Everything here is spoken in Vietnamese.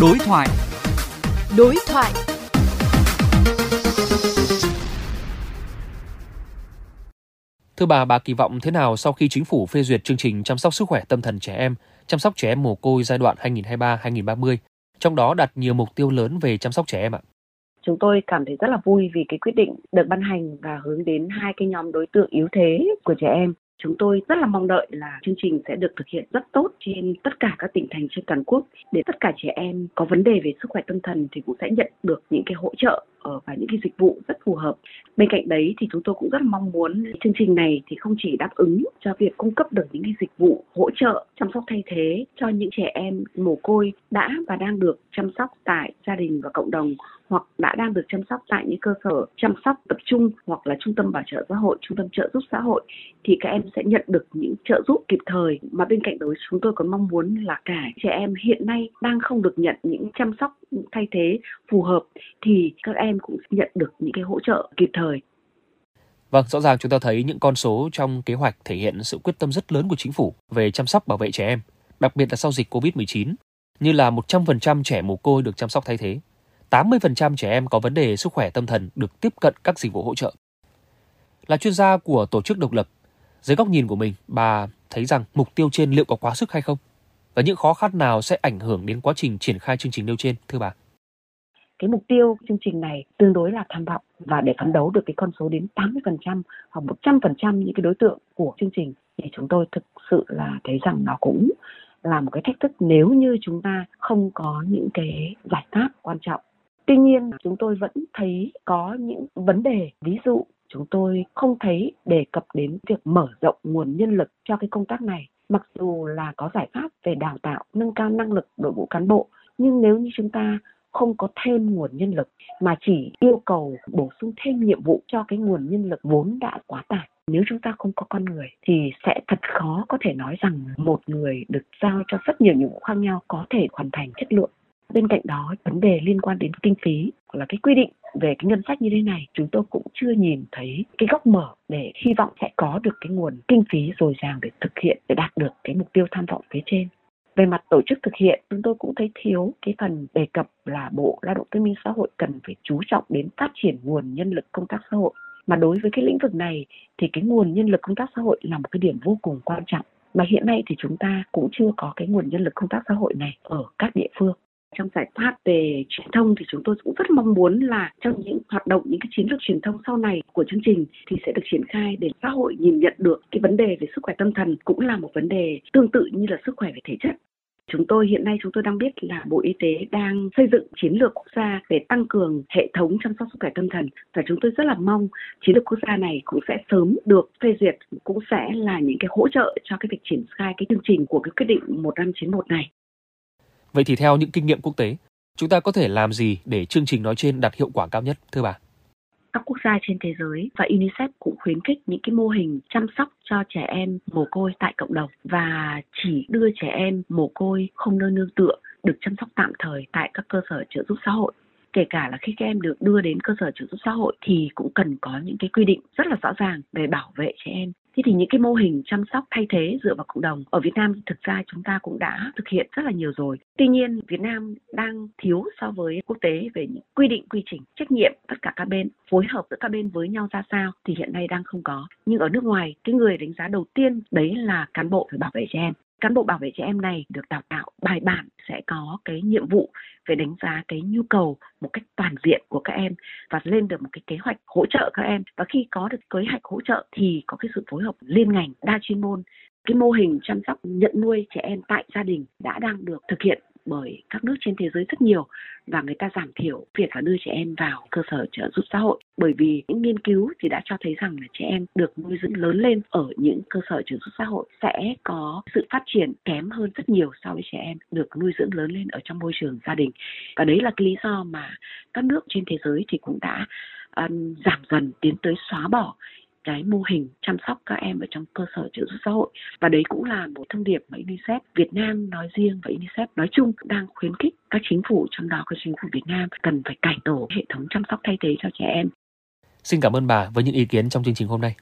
Đối thoại. Đối thoại. Thưa bà, bà kỳ vọng thế nào sau khi chính phủ phê duyệt chương trình chăm sóc sức khỏe tâm thần trẻ em, chăm sóc trẻ em mồ côi giai đoạn 2023-2030, trong đó đặt nhiều mục tiêu lớn về chăm sóc trẻ em ạ? Chúng tôi cảm thấy rất là vui vì cái quyết định được ban hành và hướng đến hai cái nhóm đối tượng yếu thế của trẻ em Chúng tôi rất là mong đợi là chương trình sẽ được thực hiện rất tốt trên tất cả các tỉnh thành trên toàn quốc để tất cả trẻ em có vấn đề về sức khỏe tâm thần thì cũng sẽ nhận được những cái hỗ trợ ờ, và những cái dịch vụ rất phù hợp. Bên cạnh đấy thì chúng tôi cũng rất mong muốn chương trình này thì không chỉ đáp ứng cho việc cung cấp được những cái dịch vụ hỗ trợ, chăm sóc thay thế cho những trẻ em mồ côi đã và đang được chăm sóc tại gia đình và cộng đồng hoặc đã đang được chăm sóc tại những cơ sở chăm sóc tập trung hoặc là trung tâm bảo trợ xã hội, trung tâm trợ giúp xã hội thì các em sẽ nhận được những trợ giúp kịp thời mà bên cạnh đó chúng tôi còn mong muốn là cả trẻ em hiện nay đang không được nhận những chăm sóc thay thế phù hợp thì các em cũng nhận được những cái hỗ trợ kịp thời. Vâng, rõ ràng chúng ta thấy những con số trong kế hoạch thể hiện sự quyết tâm rất lớn của chính phủ về chăm sóc bảo vệ trẻ em, đặc biệt là sau dịch Covid-19, như là 100% trẻ mồ côi được chăm sóc thay thế, 80% trẻ em có vấn đề sức khỏe tâm thần được tiếp cận các dịch vụ hỗ trợ. Là chuyên gia của tổ chức độc lập, dưới góc nhìn của mình, bà thấy rằng mục tiêu trên liệu có quá sức hay không? Và những khó khăn nào sẽ ảnh hưởng đến quá trình triển khai chương trình nêu trên, thưa bà? Cái mục tiêu chương trình này tương đối là tham vọng và để phấn đấu được cái con số đến 80% hoặc 100% những cái đối tượng của chương trình thì chúng tôi thực sự là thấy rằng nó cũng là một cái thách thức nếu như chúng ta không có những cái giải pháp quan trọng Tuy nhiên chúng tôi vẫn thấy có những vấn đề, ví dụ chúng tôi không thấy đề cập đến việc mở rộng nguồn nhân lực cho cái công tác này. Mặc dù là có giải pháp về đào tạo, nâng cao năng lực đội ngũ cán bộ, nhưng nếu như chúng ta không có thêm nguồn nhân lực mà chỉ yêu cầu bổ sung thêm nhiệm vụ cho cái nguồn nhân lực vốn đã quá tải nếu chúng ta không có con người thì sẽ thật khó có thể nói rằng một người được giao cho rất nhiều nhiệm vụ khác nhau có thể hoàn thành chất lượng Bên cạnh đó, vấn đề liên quan đến kinh phí là cái quy định về cái ngân sách như thế này chúng tôi cũng chưa nhìn thấy cái góc mở để hy vọng sẽ có được cái nguồn kinh phí dồi dào để thực hiện để đạt được cái mục tiêu tham vọng phía trên. Về mặt tổ chức thực hiện chúng tôi cũng thấy thiếu cái phần đề cập là bộ lao động thương minh xã hội cần phải chú trọng đến phát triển nguồn nhân lực công tác xã hội. Mà đối với cái lĩnh vực này thì cái nguồn nhân lực công tác xã hội là một cái điểm vô cùng quan trọng. Mà hiện nay thì chúng ta cũng chưa có cái nguồn nhân lực công tác xã hội này ở các địa phương trong giải pháp về truyền thông thì chúng tôi cũng rất mong muốn là trong những hoạt động, những cái chiến lược truyền thông sau này của chương trình thì sẽ được triển khai để xã hội nhìn nhận được cái vấn đề về sức khỏe tâm thần cũng là một vấn đề tương tự như là sức khỏe về thể chất Chúng tôi hiện nay chúng tôi đang biết là Bộ Y tế đang xây dựng chiến lược quốc gia để tăng cường hệ thống chăm sóc sức khỏe tâm thần và chúng tôi rất là mong chiến lược quốc gia này cũng sẽ sớm được phê duyệt, cũng sẽ là những cái hỗ trợ cho cái việc triển khai cái chương trình của cái quyết định 1591 này. Vậy thì theo những kinh nghiệm quốc tế, chúng ta có thể làm gì để chương trình nói trên đạt hiệu quả cao nhất thưa bà? Các quốc gia trên thế giới và UNICEF cũng khuyến khích những cái mô hình chăm sóc cho trẻ em mồ côi tại cộng đồng và chỉ đưa trẻ em mồ côi không nơi nương tựa được chăm sóc tạm thời tại các cơ sở trợ giúp xã hội kể cả là khi các em được đưa đến cơ sở trợ giúp xã hội thì cũng cần có những cái quy định rất là rõ ràng về bảo vệ trẻ em Thế thì những cái mô hình chăm sóc thay thế dựa vào cộng đồng ở Việt Nam thực ra chúng ta cũng đã thực hiện rất là nhiều rồi. Tuy nhiên, Việt Nam đang thiếu so với quốc tế về những quy định, quy trình, trách nhiệm tất cả các bên, phối hợp giữa các bên với nhau ra sao thì hiện nay đang không có. Nhưng ở nước ngoài, cái người đánh giá đầu tiên đấy là cán bộ phải bảo vệ trẻ em cán bộ bảo vệ trẻ em này được đào tạo bài bản sẽ có cái nhiệm vụ về đánh giá cái nhu cầu một cách toàn diện của các em và lên được một cái kế hoạch hỗ trợ các em. Và khi có được kế hoạch hỗ trợ thì có cái sự phối hợp liên ngành, đa chuyên môn. Cái mô hình chăm sóc, nhận nuôi trẻ em tại gia đình đã đang được thực hiện bởi các nước trên thế giới rất nhiều và người ta giảm thiểu việc là đưa trẻ em vào cơ sở trợ giúp xã hội. Bởi vì những nghiên cứu thì đã cho thấy rằng là trẻ em được nuôi dưỡng lớn lên ở những cơ sở trợ giúp xã hội sẽ có sự phát triển kém hơn rất nhiều so với trẻ em được nuôi dưỡng lớn lên ở trong môi trường gia đình. Và đấy là cái lý do mà các nước trên thế giới thì cũng đã um, giảm dần tiến tới xóa bỏ cái mô hình chăm sóc các em ở trong cơ sở trợ giúp xã hội và đấy cũng là một thông điệp mà UNICEF Việt Nam nói riêng và UNICEF nói chung đang khuyến khích các chính phủ, trong đó có chính phủ Việt Nam cần phải cải tổ hệ thống chăm sóc thay thế cho trẻ em. Xin cảm ơn bà với những ý kiến trong chương trình hôm nay.